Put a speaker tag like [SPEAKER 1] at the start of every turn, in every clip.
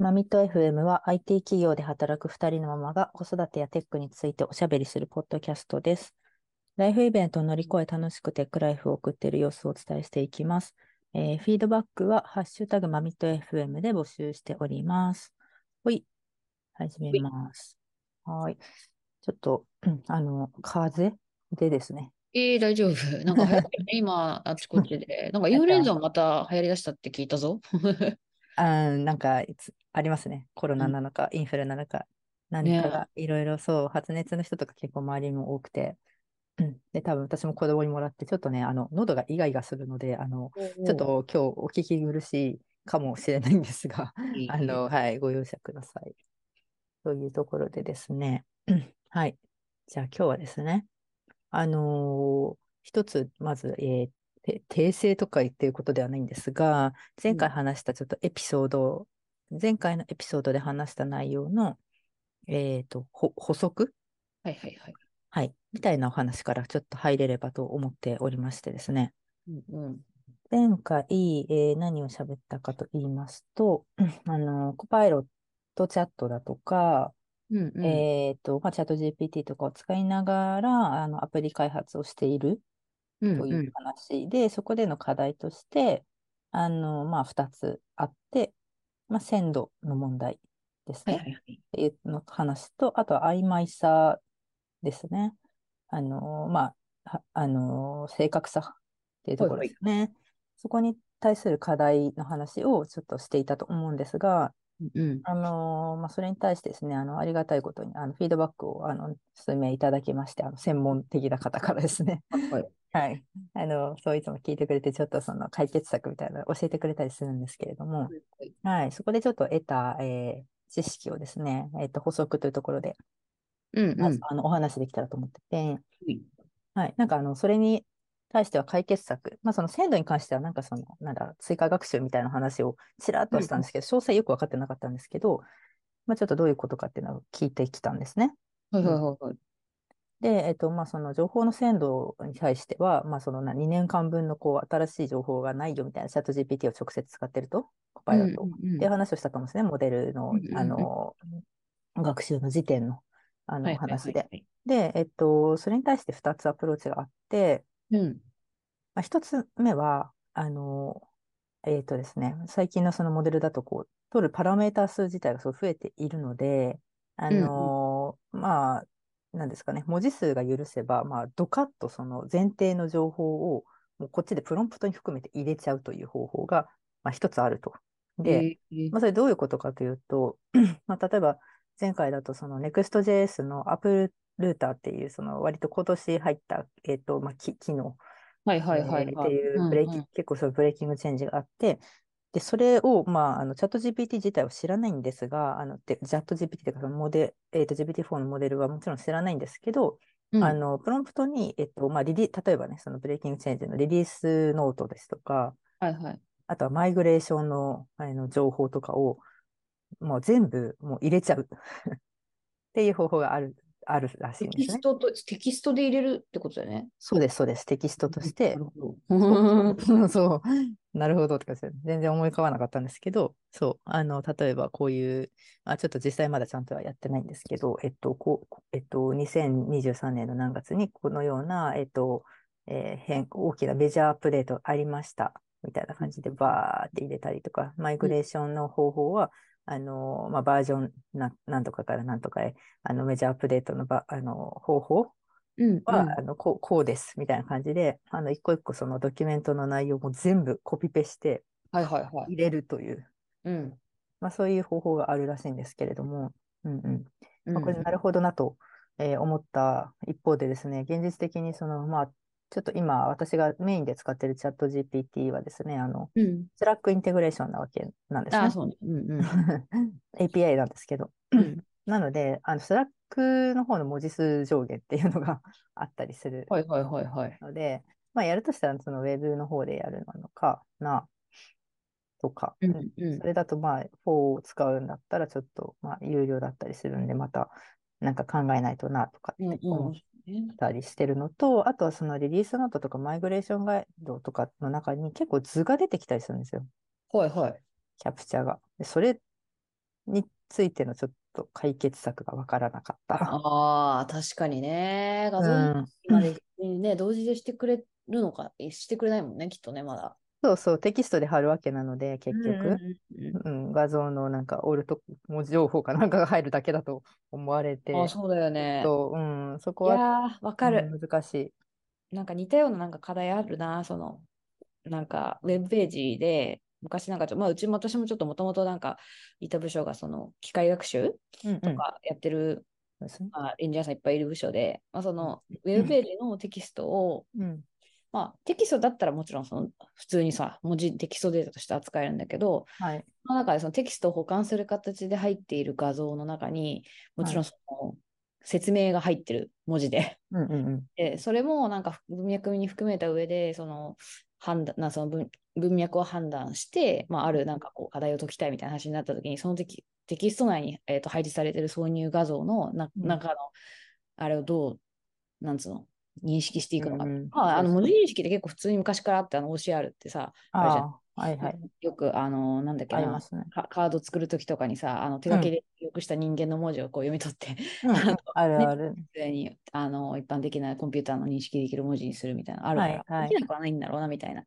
[SPEAKER 1] マミット FM は IT 企業で働く2人のママが子育てやテックについておしゃべりするポッドキャストです。ライフイベントを乗り越え楽しくテックライフを送っている様子をお伝えしていきます。えーフィードバックはハッシュタグマミット FM で募集しております。ほい。始めます。はい。ちょっと、うんあの、風邪でですね。
[SPEAKER 2] えー、大丈夫。なんか流行ってるね、今、あちこちで。なんかインフルエンザもまた流行りだしたって聞いたぞ。
[SPEAKER 1] あーなんかいつありますね。コロナ
[SPEAKER 2] うん。
[SPEAKER 1] なのか、インフルなのか、何
[SPEAKER 2] ね
[SPEAKER 1] かがいろいろそう、発熱の人とか結構周りにも多くて、うん。で、多分私も子供にもらって、ちょっとね、あの、喉がイガイガするので、あの、ちょっと今日お聞き苦しいかもしれないんですが、あの、はい、ご容赦ください。というところでですね、う んはい。じゃあ今日はですね、あのー一つ、まず、えーて訂正とか言っていうことではないんですが、前回
[SPEAKER 2] うん。
[SPEAKER 1] 話したちょっとエピソード、前回のエピソードで話した内容の、えっと、ほ補足？
[SPEAKER 2] はいはいはい。
[SPEAKER 1] はい。みたいなお話からちょっと入れればと思っておりましてですね。
[SPEAKER 2] うんうん。
[SPEAKER 1] 前回、えー何を喋ったかと言いますと、あの、コパイロットチャットだとか、
[SPEAKER 2] うんうん。
[SPEAKER 1] えっと、まあ、チャット GPT とかを使いながら、あの、アプリ開発をしている
[SPEAKER 2] うん
[SPEAKER 1] といううん話で、そこでの課題として、あの、まあ、2つあって、まあ、鮮度の問題ですね。
[SPEAKER 2] はいはいはい。
[SPEAKER 1] っていうの話と、あとは曖昧さですね。あの、まあ、はあの、正確さっていうところですね。そこに対する課題の話をちょっとしていたと思うんですが、
[SPEAKER 2] うん
[SPEAKER 1] あのまあ、それに対してですね、あの、ありがたいことに、あの、フィードバックを、あの、数名いただきまして、あの、専門的な方からですね、
[SPEAKER 2] うん。はい。
[SPEAKER 1] はい。あの、そういつも聞いてくれて、ちょっとその解決策みたいなのを教えてくれたりするんですけれども、はい。そこでちょっと得た、えー知識をですね、えっと、補足というところで、
[SPEAKER 2] うんうん。
[SPEAKER 1] まずあの、お話できたらと思ってて、
[SPEAKER 2] はい
[SPEAKER 1] はい。なんか、あの、それに対しては解決策、まあ、その鮮度に関しては、なんかその、なんだ、追加学習みたいな話をちらっとはしたんですけど、詳細よく分かってなかったんですけど、まあ、ちょっとどういうことかっていうのを聞いてきたんですね。
[SPEAKER 2] はいはいはいはい。
[SPEAKER 1] で、えっと、まあ、その情報の鮮度に対しては、まあ、そのな2年間分のこう新しい情報がないよみたいなチャット GPT を直接使ってると、コパイロットを
[SPEAKER 2] うんうんうん。
[SPEAKER 1] っていう話をしたかもしれない、モデルの
[SPEAKER 2] うんうんうん。
[SPEAKER 1] あの学習の時点のあの話で。で、えっと、それに対して2つアプローチがあって、
[SPEAKER 2] うん。
[SPEAKER 1] まあ、1つ目は、あの、えっとですね、最近のそのモデルだと、こう、取るパラメータ数自体がそう増えているので、あの、まあ、なんですかね、文字数が許せば、まあ、ドカッとその前提の情報を、もうこっちでプロンプトに含めて入れちゃうという方法が、まあ、一つあると。で、
[SPEAKER 2] えー
[SPEAKER 1] まあ、それどういうことかというと、まあ、例えば前回だとその Next.js の Apple ルーターっていうその割と今年入った、えっとまあ、き機能、
[SPEAKER 2] はいはいはい
[SPEAKER 1] えーって
[SPEAKER 2] はい。
[SPEAKER 1] いうブレーキ、
[SPEAKER 2] うんうん
[SPEAKER 1] 結構そういうブレーキングチェンジがあって、で、それを、まあ、あの、チャット GPT 自体は知らないんですが、あの、でチャット GPT というか、そのモデえっと、GPT-4 のモデルはもちろん知らないんですけど、
[SPEAKER 2] うん
[SPEAKER 1] あの、プロンプトに、えっと、まあ、リリ、例えばね、その breaking change のリリースノートですとか、
[SPEAKER 2] はいはい。
[SPEAKER 1] あとはマイグレーションのあの情報とかを、もう全部もう入れちゃう っていう方法がある、あるらしい
[SPEAKER 2] テ
[SPEAKER 1] んですね。
[SPEAKER 2] キストと、テキストで入れるってことだよね。
[SPEAKER 1] そうです、そうです。テキストとして
[SPEAKER 2] なるほど。
[SPEAKER 1] そうなるほどって感じで全然思い浮かばなかったんですけど、そう、あの、例えばこういう、あ、ちょっと実際まだちゃんとはやってないんですけど、えっと、こう、えっと、2023年の何月にこのような、えっと、えー変、大きなメジャーアップデートありました、みたいな感じでバーって入れたりとか、マイグレーションの方法は、あの、まあ、バージョンな、なんとかからなんとかへ、あの、メジャーアップデートのば、あの、方法
[SPEAKER 2] うん
[SPEAKER 1] は、
[SPEAKER 2] うん。
[SPEAKER 1] あのこうこうですみたいな感じで、あの一個一個そのドキュメントの内容も全部コピペして
[SPEAKER 2] はいはいはい。
[SPEAKER 1] 入れるという、
[SPEAKER 2] うん。
[SPEAKER 1] まあ、そういう方法があるらしいんですけれども、うんうん。まあ、これ
[SPEAKER 2] うん
[SPEAKER 1] なるほどなと、えー思った一方でですね、現実的にその、まあ、ちょっと今私がメインで使っているチャット GPT はですね、あの、
[SPEAKER 2] うん。
[SPEAKER 1] Slack integration なわけなんですね。
[SPEAKER 2] ああ、そうね。うんうん。
[SPEAKER 1] API なんですけど。
[SPEAKER 2] うん
[SPEAKER 1] なので、あの、スラックの方の文字数上限っていうのが あったりする
[SPEAKER 2] はいはいはいはい。
[SPEAKER 1] ので、まあ、やるとしたら、そのウェブの方でやるのかな、とか、
[SPEAKER 2] うんうん
[SPEAKER 1] それだと、まあ、4を使うんだったら、ちょっと、まあ、有料だったりするんで、また、なんか考えないとな、とかって
[SPEAKER 2] うん
[SPEAKER 1] 思っ
[SPEAKER 2] うん。
[SPEAKER 1] たりしてるのと、あとはそのリリースノートとかマイグレーションガイドとかの中に結構図が出てきたりするんですよ。
[SPEAKER 2] はいはい。
[SPEAKER 1] キャプチャーが。でそれについてのちょっと解決策がわからなかった。
[SPEAKER 2] ああ、確かにね。画像
[SPEAKER 1] うん
[SPEAKER 2] までね、同時でしてくれるのか、えしてくれないもんね、きっとね、まだ。
[SPEAKER 1] そうそう、テキストで貼るわけなので、結局、
[SPEAKER 2] うんうんうん
[SPEAKER 1] うん、画像のなんかオルト文字情報かなんかが入るだけだと思われて、
[SPEAKER 2] あ、そうだよね。
[SPEAKER 1] とうん、そこ
[SPEAKER 2] い
[SPEAKER 1] は
[SPEAKER 2] やー、わかる。
[SPEAKER 1] うん難しい。
[SPEAKER 2] なんか似たようななんか課題あるな、その、なんかウェブページで、昔なんかちょ、まあ、うちも私もちょっともともとなんか、いた部署がその、機械学習
[SPEAKER 1] うんうん
[SPEAKER 2] とかやってる、
[SPEAKER 1] そうですね
[SPEAKER 2] まあ、エンジニアさんいっぱいいる部署で、まあ、その、ウェブページのテキストを、
[SPEAKER 1] うん
[SPEAKER 2] まあ、テキストだったらもちろんその、普通にさ、文字テキストデータとして扱えるんだけど、
[SPEAKER 1] はい。
[SPEAKER 2] その中でそのテキストを保管する形で入っている画像の中に、もちろんその、説明が入ってる文字で、
[SPEAKER 1] うんうんうん。
[SPEAKER 2] で、それもなんか文脈に含めた上で、その判断、なその文文脈を判断して、まあ、あるなんかこう課題を解きたいみたいな話になったときに、そのテキテキスト内に、えー、と配置されている挿入画像のな
[SPEAKER 1] うん
[SPEAKER 2] 中の、あれをどう、なんつうの、認識していくのか。
[SPEAKER 1] うん
[SPEAKER 2] あ、あの文字認識って結構普通に昔からあって、あの OCR ってさ、あ
[SPEAKER 1] はいはい。
[SPEAKER 2] よく、あの、なんだっけな
[SPEAKER 1] ありま、すね。
[SPEAKER 2] カカード作るときとかにさ、あの手書きで入力した人間の文字をこう読み取って、
[SPEAKER 1] うん
[SPEAKER 2] あの
[SPEAKER 1] ある
[SPEAKER 2] ね
[SPEAKER 1] ある。
[SPEAKER 2] あの一般的なコンピューターの認識できる文字にするみたいなのあるから、
[SPEAKER 1] はいはい
[SPEAKER 2] できなくはないんだろうなみたいな。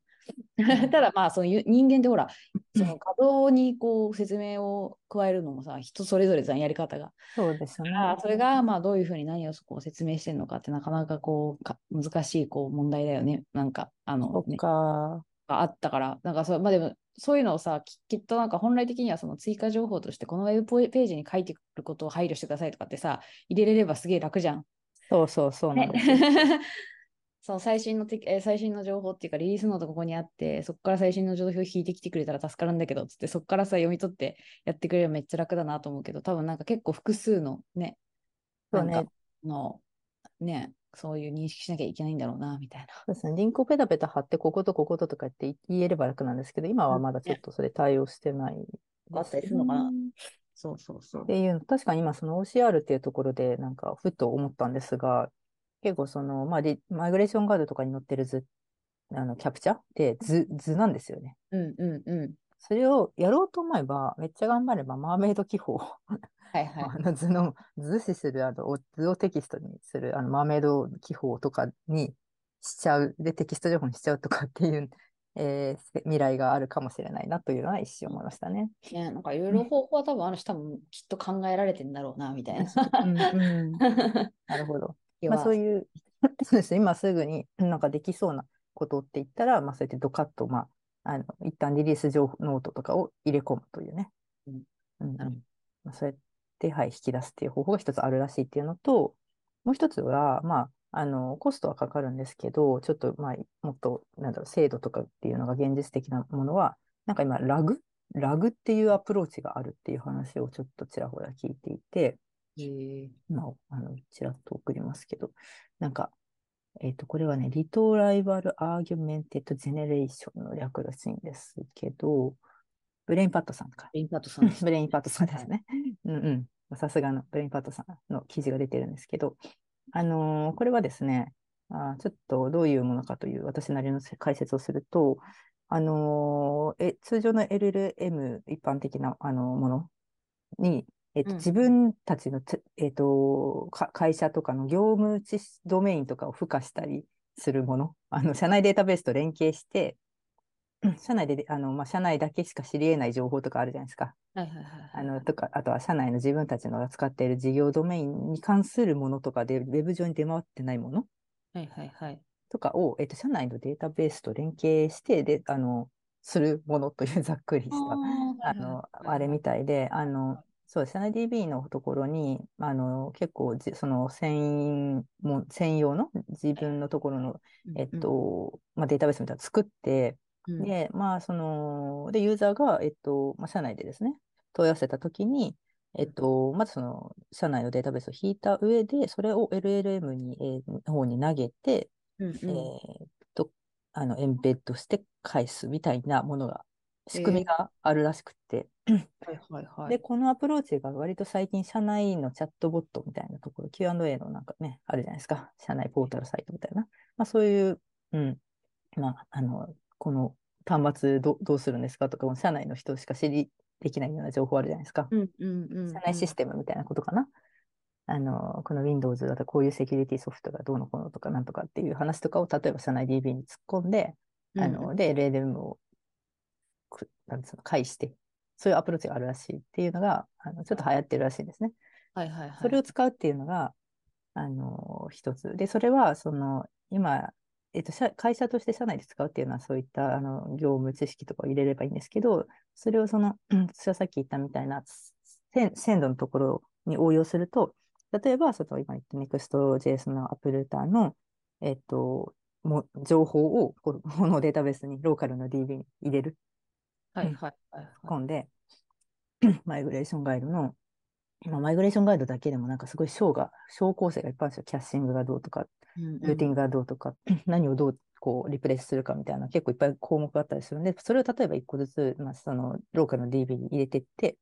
[SPEAKER 2] ただまあそのゆ人間ってほらその稼働にこう説明を加えるのもさ人それぞれじゃんやり方が。
[SPEAKER 1] そうですね。
[SPEAKER 2] あそれがまあどういうふうに何をそこを説明してるのかってなかなかこうか難しいこう問題だよね。なんかあ
[SPEAKER 1] そ
[SPEAKER 2] の、
[SPEAKER 1] っ
[SPEAKER 2] ね、
[SPEAKER 1] か。
[SPEAKER 2] があったから、なんかそう、まあでも、そういうのをさ、ききっとなんか本来的にはその追加情報として、このウェブページに書いてくることを配慮してくださいとかってさ、入れれればすげえ楽じゃん。
[SPEAKER 1] そうそうそうなん
[SPEAKER 2] ね
[SPEAKER 1] ですよ。
[SPEAKER 2] そう最新のて、えー最新の情報っていうか、リリースノートここにあって、そこから最新の情報を引いてきてくれたら助かるんだけど、つって、そこからさ、読み取ってやってくれればめっちゃ楽だなと思うけど、多分なんか結構複数のね、
[SPEAKER 1] そうね
[SPEAKER 2] なんかの、ね、そういう認識しなきゃいけないんだろうな、みたいな。
[SPEAKER 1] そうですね。リンクをペタペタ貼って、こことここととかって言えれば楽なんですけど、今はまだちょっとそれ対応してない
[SPEAKER 2] あったりするのかな
[SPEAKER 1] ね
[SPEAKER 2] そうそうそう
[SPEAKER 1] っ。ていうの、確かに今その OCR っていうところで、なんかふっと思ったんですが、結構その、まあ、リマイグレーションガードとかに載ってる図、あの、キャプチャー？って図、図なんですよね。
[SPEAKER 2] うんうんうん。
[SPEAKER 1] それをやろうと思えば、めっちゃ頑張れば、マーメイド記法、
[SPEAKER 2] はいはい。
[SPEAKER 1] あの図の、図示する、あの、図をテキストにする、あの、マーメイド記法とかにしちゃう、で、テキスト情報にしちゃうとかっていう、えー未来があるかもしれないなというのは一瞬思いましたね。
[SPEAKER 2] ね、なんかいろいろ方法は多分あるし、多分きっと考えられてんだろうな、みたい
[SPEAKER 1] うん
[SPEAKER 2] な。
[SPEAKER 1] うん、なるほど。まあ、そういう、そうですね、今すぐになんかできそうなことって言ったら、まあ、そうやってドカッと、まあ、あの一旦リリース情報ノートとかを入れ込むというね。
[SPEAKER 2] うん。
[SPEAKER 1] まあ、そうやって、はい、引き出すっていう方法が一つあるらしいっていうのと、もう一つは、まあ、あの、コストはかかるんですけど、ちょっと、まあ、もっと、なんだろう、精度とかっていうのが現実的なものは、なんか今、 RAG？RAG っていうアプローチがあるっていう話をちょっとちらほら聞いていて、
[SPEAKER 2] へえ
[SPEAKER 1] まあ、あの、ちらっと送りますけど、なんか、えっ、と、これはね、 Retrieval Augmented Generation の略らしいんですけど、ブレインパッドさんか。
[SPEAKER 2] ブレインパッドさんです。
[SPEAKER 1] ブレインパッドさんですね。うんうん。さすがのブレインパッドさんの記事が出てるんですけど、あのーこれはですね、あーちょっとどういうものかという私なりの解説をすると、あのーえ通常の LLM 一般的なあのものに、えっと
[SPEAKER 2] うん
[SPEAKER 1] 自分たちのつ、えっとか会社とかの業務知識ドメインとかを付加したりするもの、あの社内データベースと連携して、うん社内であの、まあ、社内だけしか知り得ない情報とかあるじゃないですか。
[SPEAKER 2] はいはいはいはい。
[SPEAKER 1] あのとか、あとは社内の自分たちの扱っている事業ドメインに関するものとかで、ウェブ上に出回ってないもの
[SPEAKER 2] はいはいはい。
[SPEAKER 1] とかを、えっと、社内のデータベースと連携して、で、あの、するものというざっくりした、あの、あれみたいで、あの、そう、社内 DB のところに、あの、結構じ、その専も専用の自分のところの、えっと、まあ、データベースみたいなのを作って、
[SPEAKER 2] うん、
[SPEAKER 1] で、まあ、その、で、ユーザーが、えっと、まあ、社内でですね、問い合わせたときに、えっと、まずその、社内のデータベースを引いた上で、それを LLM に、えーの方に投げて、
[SPEAKER 2] うんうん。
[SPEAKER 1] えーっと、あの、エンベッドして返すみたいなものが、仕組みがあるらしくて、
[SPEAKER 2] はいはいはい。
[SPEAKER 1] で、このアプローチが割と最近、社内のチャットボットみたいなところ、Q&A のなんかね、あるじゃないですか。社内ポータルサイトみたいな。まあ、そういう、うん、まあ、あの、この端末どどうするんですかとか、社内の人しか知りできないような情報あるじゃないですか。
[SPEAKER 2] うんうんうんうん
[SPEAKER 1] 社内システムみたいなことかな。あの、この Windows だとこういうセキュリティソフトがどうのこうのとかなんとかっていう話とかを例えば社内 DB に突っ込んで、あの、で、LLM をく、なんつうの、介して、そういうアプローチがあるらしいっていうのが、あのちょっと流行ってるらしいんですね。
[SPEAKER 2] はいはいはい。
[SPEAKER 1] それを使うっていうのが、あの、一つ。で、それは、その、今、えっと、社会社として社内で使うっていうのは、そういった、あの、業務知識とかを入れればいいんですけど、それをその、うん私はさっき言ったみたいな、鮮鮮度のところに応用すると、例えば、その今言った Next.js のアップルーターの、えっと、も情報をこのこのデータベースにローカルの DB に入れる
[SPEAKER 2] はいはいはいはい。
[SPEAKER 1] 込んで、マイグレーションガイドの、まあ、マイグレーションガイドだけでもなんかすごい章が、章構成がいっぱいあるんですよ。キャッシングがどうとか、
[SPEAKER 2] うん
[SPEAKER 1] ルーティングがどうとか、何をどうこうリプレイスするかみたいな結構いっぱい項目があったりするんで、それを例えば一個ずつ、まあ、そのローカルの DB に入れてって、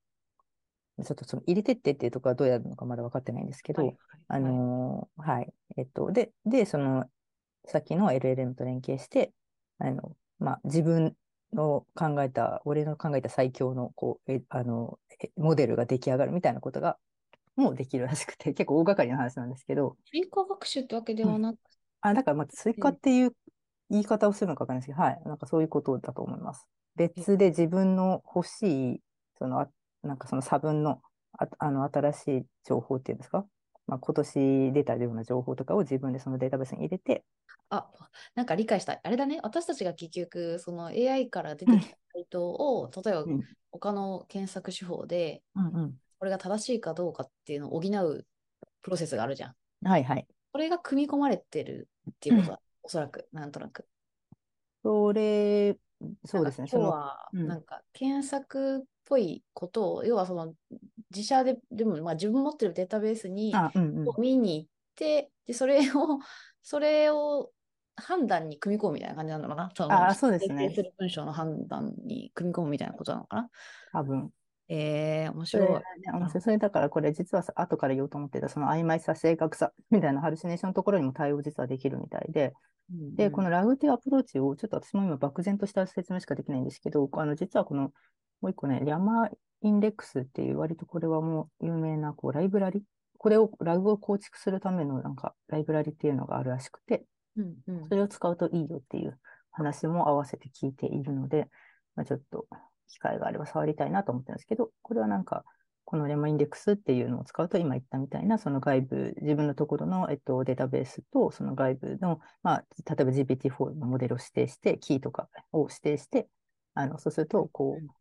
[SPEAKER 1] ちょっとその入れてってっていうところはどうやるのかまだ分かってないんですけど、
[SPEAKER 2] はい
[SPEAKER 1] あのーはい。えっと、で、で、その、さっきの LLM と連携して、あの、まあ、自分の考えた、俺の考えた最強の、こう、え、あの、えモデルが出来上がるみたいなことが、もうできるらしくて、結構大掛かりな話なんですけど、
[SPEAKER 2] 追加学習ってわけではなく、
[SPEAKER 1] あ、だから、まあ、追加っていう言い方をするのかわかんないですけど、はい。なんかそういうことだと思います。別で自分の欲しい、その、あなんかその差分の、ああの、新しい情報っていうんですか？まあ、今年出たような情報とかを自分でそのデータベースに入れて、
[SPEAKER 2] あ、なんか理解した。あれだね、私たちが結局、その AI から出てきた回答を、例えば
[SPEAKER 1] うん
[SPEAKER 2] 他の検索手法で、
[SPEAKER 1] うん
[SPEAKER 2] これが正しいかどうかっていうのを補うプロセスがあるじゃん。
[SPEAKER 1] うん。はいはい。
[SPEAKER 2] これが組み込まれてるっていうことだ、おそらく、なんとなく。
[SPEAKER 1] それ、そうですね。
[SPEAKER 2] 今日は、
[SPEAKER 1] うん
[SPEAKER 2] なんか検索っぽいことを、要はその自社で、でも、まあ、自分持ってるデータベースに。見に行って、で、それを、それを判断に組み込むみたいな感じなのかなその
[SPEAKER 1] あそうですね
[SPEAKER 2] 文章の判断に組み込むみたいなことなのかな
[SPEAKER 1] 多分。
[SPEAKER 2] えー、面
[SPEAKER 1] それ、
[SPEAKER 2] 白い
[SPEAKER 1] ね。面白い。それだからこれ実はさ後から言おうと思ってた、その曖昧さ、正確さみたいなハルシネーションのところにも対応実はできるみたいで、で、このラグっていうアプローチを、ちょっと私も今漠然とした説明しかできないんですけど、あの、実はこの、もう一個ね、リャマインデックスっていう、割とこれはもう有名な、こう、ライブラリこれを、ラグを構築するための、なんか、ライブラリっていうのがあるらしくて、
[SPEAKER 2] うんうん。
[SPEAKER 1] それを使うといいよっていう話も合わせて聞いているので、まあ、ちょっと、機会があれば触りたいなと思ってるんですけど、これはなんか、このレマインデックスっていうのを使うと、今言ったみたいな、その外部、自分のところの、えっと、データベースと、その外部の、まあ、例えば GPT-4 のモデルを指定して、キーとかを指定して、あの、そうすると、こ
[SPEAKER 2] う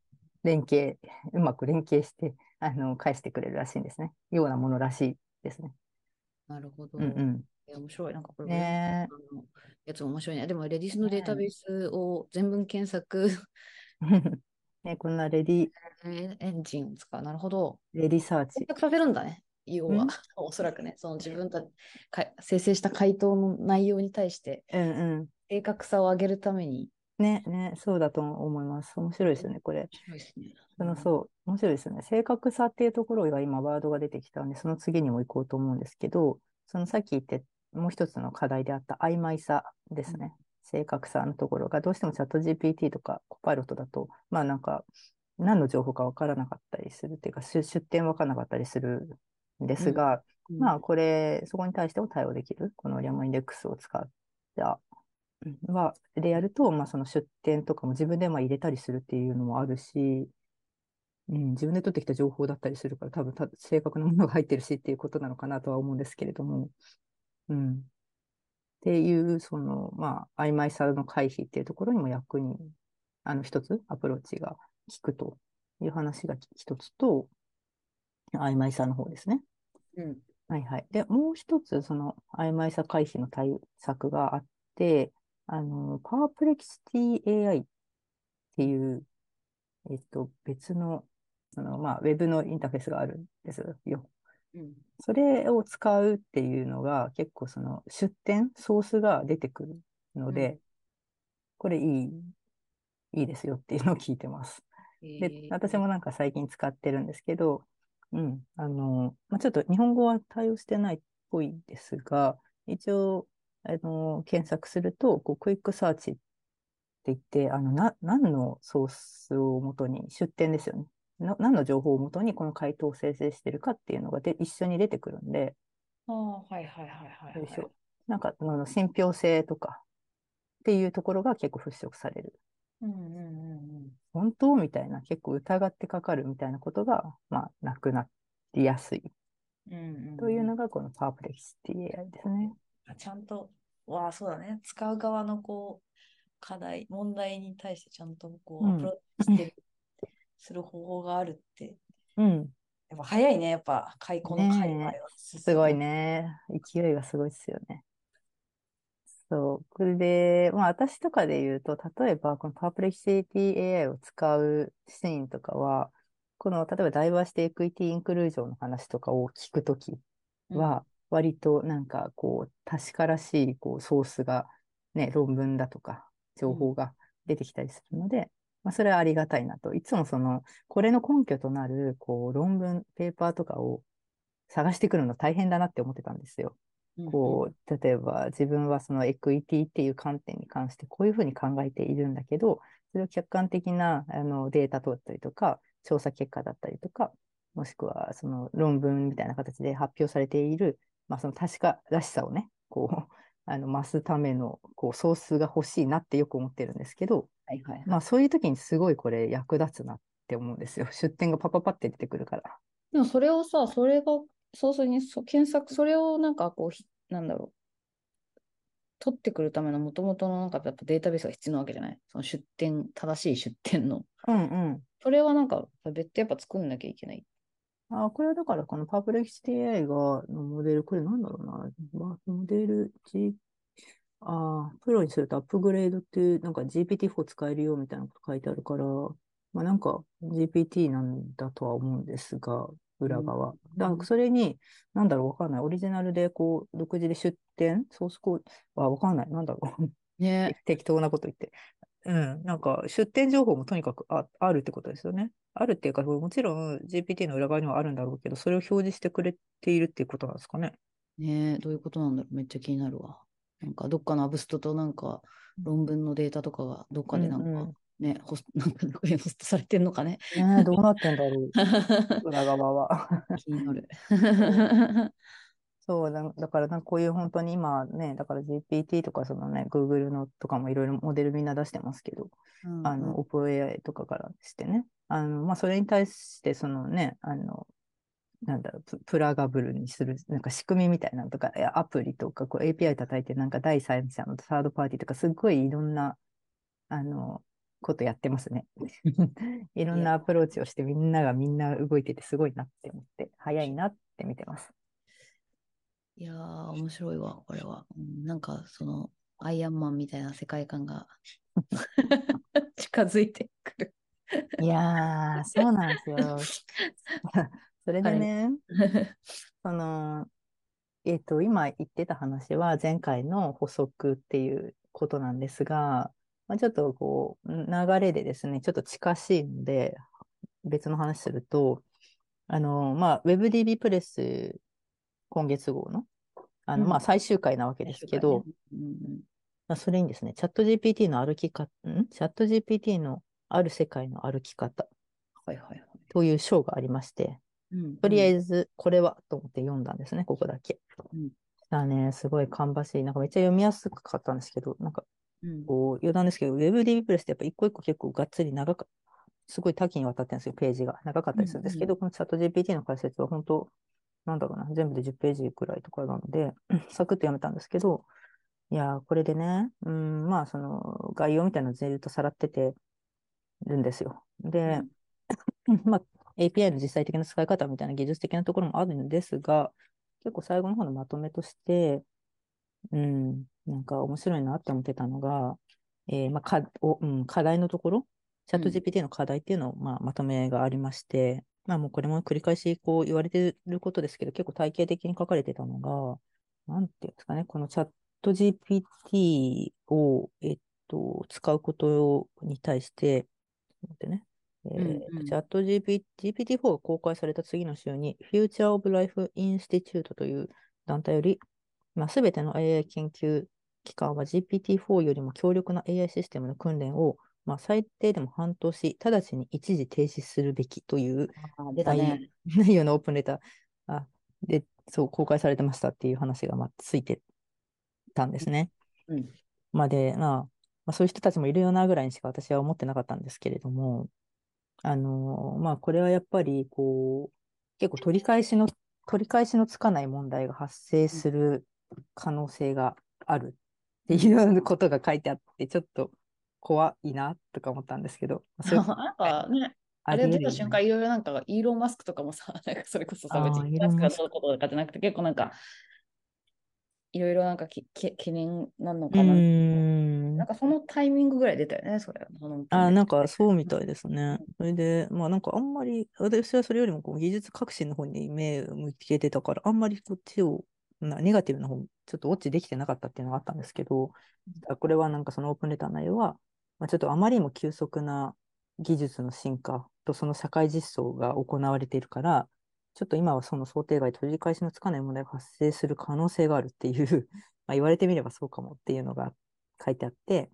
[SPEAKER 1] 連携、うまく連携して、あの、返してくれるらしいんですね。ようなものらしいですね。
[SPEAKER 2] なるほど。
[SPEAKER 1] うんうん。
[SPEAKER 2] え面白い。なんかこれ、
[SPEAKER 1] ね
[SPEAKER 2] やつ面白いね。でも、レディスのデータベースを全文検索、
[SPEAKER 1] ね、こんなレディ、
[SPEAKER 2] えエンジンを使う。なるほど。
[SPEAKER 1] レディサーチ
[SPEAKER 2] 選。択させるんだね。要は
[SPEAKER 1] ん、
[SPEAKER 2] おそらくね、その自分たちか生成した回答の内容に対して
[SPEAKER 1] うんうん。
[SPEAKER 2] 正確さを上げるために。
[SPEAKER 1] ね、ね、そうだと思います。面白いですよね、これ。
[SPEAKER 2] 面白いですね。
[SPEAKER 1] そのそう、面白いですよね。正確さっていうところが今ワードが出てきたんで、その次にも行こうと思うんですけど、そのさっき言って、もう一つの課題であった曖昧さですね。正確さのところが、どうしてもチャット GPT とかコパイロットだと、まあなんか、何の情報かわからなかったりするっていうか、出出典わからなかったりするんですが、
[SPEAKER 2] うん
[SPEAKER 1] まあこれ、そこに対しても対応できる、このリャマインデックスを使った、うんは、でやると、まあその出典とかも自分でまあ入れたりするっていうのもあるし、うん、自分で取ってきた情報だったりするから、多分た正確なものが入ってるしっていうことなのかなとは思うんですけれども、うん。っていう、その、まあ、曖昧さの回避っていうところにも役に、あの、一つアプローチが効くという話が一つと、曖昧さの方ですね。
[SPEAKER 2] うん
[SPEAKER 1] はいはい。で、もう一つ、その曖昧さ回避の対策があって、あの、パワープレキシティ AI っていう、えっと、別の、その、まあ、ウェブのインターフェースがあるんですよ。
[SPEAKER 2] うん
[SPEAKER 1] それを使うっていうのが結構その出典、ソースが出てくるので、
[SPEAKER 2] うん
[SPEAKER 1] これいい、いいですよっていうのを聞いてます。で、
[SPEAKER 2] えー
[SPEAKER 1] 私もなんか最近使ってるんですけど、うん、あの、まあ、ちょっと日本語は対応してないっぽいですが、一応、あの、検索すると、こう、 quick search って言って、あの、な、何のソースをもとに、出典ですよね。の何の情報をもとにこの回答を生成してるかっていうのがで一緒に出てくるんで、
[SPEAKER 2] ああ、はいはいはいはい、はい。
[SPEAKER 1] よいしょなんかあの信憑性とかっていうところが結構払拭される。
[SPEAKER 2] うんうんうん
[SPEAKER 1] 本当みたいな、結構疑ってかかるみたいなことが、まあ、なくなりやすい
[SPEAKER 2] うん。うんうんうん
[SPEAKER 1] というのが、このパープレキシティ AI ですね。
[SPEAKER 2] ちゃんと、わあ、そうだね。使う側のこう、課題、問題に対してちゃんとこう、
[SPEAKER 1] うん
[SPEAKER 2] アプローチしてる、する方法があるって、
[SPEAKER 1] うん。
[SPEAKER 2] やっぱ早いね、やっぱ、開この界隈は。
[SPEAKER 1] すごい。ね。勢いがすごいですよね。そう。これで、まあ私とかで言うと、例えばこのパープレキシティ AI を使うシーンとかは、この例えばダイバーシティエクイティインクルージョンの話とかを聞くときは、割となんかこう、確からしいこうソースが、ね、論文だとか、情報が出てきたりするので、まあ、それはありがたいなと。いつもその、これの根拠となるこう論文、ペーパーとかを探してくるの大変だなって思ってたんですよ。
[SPEAKER 2] うん、
[SPEAKER 1] こう、例えば自分はそのエクイティっていう観点に関してこういうふうに考えているんだけど、それを客観的なあのデータだったりとか、調査結果だったりとか、もしくはその論文みたいな形で発表されている、まあ、その確からしさをね、こう、あの増すためのこうソースが欲しいなってよく思ってるんですけど、
[SPEAKER 2] はいはいはい。
[SPEAKER 1] まあそういう時にすごいこれ役立つなって思うんですよ。出典がパパパって出てくるから。
[SPEAKER 2] でもそれをさ、それが、そうそうにそ検索、それをなんかこうひ、なんだろう、取ってくるためのもともとのなんかやっぱデータベースが必要なわけじゃない？その出典、正しい出典の。
[SPEAKER 1] うんうん。
[SPEAKER 2] それはなんか別途やっぱ作んなきゃいけない。
[SPEAKER 1] あ、これはだからこのパブレキシティ AI が、のモデル、これなんだろうな。まモデル G、あプロにするとアップグレードっていう、なんか GPT-4 使えるよみたいなこと書いてあるから、まあなんか GPT なんだとは思うんですが、裏側。
[SPEAKER 2] うん
[SPEAKER 1] だからそれに、なんだろう、わかんない。オリジナルでこう、独自で出展？ソースコード、あ、わかんない。なんだろう。
[SPEAKER 2] ね。
[SPEAKER 1] 適当なこと言って。うん、なんか出店情報もとにかくああるってことですよね。あるっていうか、もちろん GPT の裏側にはあるんだろうけど、それを表示してくれているっていうことなんですかね。
[SPEAKER 2] ねどういうことなんだろうめっちゃ気になるわ。なんかどっかのアブストとなんか論文のデータとかがどっかでなんか、
[SPEAKER 1] うんうん
[SPEAKER 2] ね、ホス なんかホストされてんのかね。
[SPEAKER 1] ねえどうなってんだろう、裏側は。
[SPEAKER 2] 気になる。
[SPEAKER 1] そうだ、だからなこういう本当に今ね、だから GPT とかそのね、Google のとかもいろいろモデルみんな出してますけど、あの、OpenAI とかからしてね、あの、まあ、それに対して、そのね、あの、なんだろう、ププラガブルにする、なんか仕組みみたいなのとか、アプリとか、こう API 叩いて、なんか第三者のサードパーティーとか、すっごいいろんな、あの、ことやってますね。いろんなアプローチをして、みんながみんな動いてて、すごいなって思って、早いなって見てます。
[SPEAKER 2] いやー、面白いわ、これは。うんなんか、その、アイアンマンみたいな世界観が 近づいてくる。
[SPEAKER 1] いやー、そうなんですよ。それでね、その、えっ、と、今言ってた話は前回の補足っていうことなんですが、まあ、ちょっとこう、流れでですね、ちょっと近しいので、別の話すると、あの、まあ、WebDB プレス今月号の、あの、
[SPEAKER 2] うん。
[SPEAKER 1] まあ、最終回なわけですけど、
[SPEAKER 2] うん
[SPEAKER 1] まあ、それにですね、チャット GPT の歩き方、ん？チャット GPT のある世界の歩き方
[SPEAKER 2] はいはいはい。
[SPEAKER 1] という章がありまして、
[SPEAKER 2] うん
[SPEAKER 1] とりあ
[SPEAKER 2] ず、
[SPEAKER 1] えずこれはと思って読んだんですね、ここだけ。
[SPEAKER 2] うん
[SPEAKER 1] だね、すごい芳しい。なんかめっちゃ読みやすかったんですけど、なんか
[SPEAKER 2] うん
[SPEAKER 1] こう余談ですけど、WebDB プレスってやっぱ一個一個結構がっつり長かすごい多岐にわたってるんですよ、ページが。長かったりするんですけど、このチャット GPT の解説は本当、なんだろうな、全部で10ページくらいとかなので、サクッと読めたんですけど、いやー、これでね、うん、まあ、その概要みたいなのずっとさらっててるんですよ。で、まあ、API の実際的な使い方みたいな技術的なところもあるんですが、結構最後の方のまとめとして、うん、なんか面白いなって思ってたのが、えーまあかおうん、課題のところ、チャット
[SPEAKER 2] うん
[SPEAKER 1] GPT の課題っていうのを、まあ、まとめがありまして、まあもうこれも繰り返しこう言われてることですけど、結構体系的に書かれてたのが、なんていうんですかね、このチャット GPT を、えっと、使うことに対して、ちょってね、えー
[SPEAKER 2] うんうん
[SPEAKER 1] チャット GPT、GPT-4 が公開された次の週に、Future of Life Institute という団体より、まあ、すべての AI 研究機関は GPT-4 よりも強力な AI システムの訓練をまあ、最低でも半年、直ちに一時停止するべきという
[SPEAKER 2] あ出たね。
[SPEAKER 1] 内容のオープンレターあで、そう、公開されてましたっていう話が、まあ、ついてたんですね。
[SPEAKER 2] うん。
[SPEAKER 1] まあで、まあ、まあ、そういう人たちもいるよなぐらいにしか私は思ってなかったんですけれども、あのまあ、これはやっぱり、こう、結構取り返しの、取り返しのつかない問題が発生する可能性があるっていう ことが書いてあって、ちょっと怖いなとか思ったんですけど、
[SPEAKER 2] なんかね、あれ出た瞬間、いろいろなんか、イーロン・マスクとかもさ、なんかそれこそさ、別に
[SPEAKER 1] マスク
[SPEAKER 2] がどういうこととかじゃなくて、結構なんか、いろいろなんかきけ懸念なの
[SPEAKER 1] う
[SPEAKER 2] かな。なんかそのタイミングぐらい出たよね、それ。
[SPEAKER 1] あ、なんかそうみたいですね。それで、まあなんかあんまり、私はそれよりもこう技術革新の方に目を向けてたから、あんまりこっちを、なネガティブな方、ちょっとウォッチできてなかったっていうのがあったんですけど、これはなんかそのオープンレターの内容は、まあ、ちょっとあまりにも急速な技術の進化とその社会実装が行われているから、ちょっと今はその想定外、取り返しのつかない問題が発生する可能性があるっていう、まあ言われてみればそうかもっていうのが書いてあって、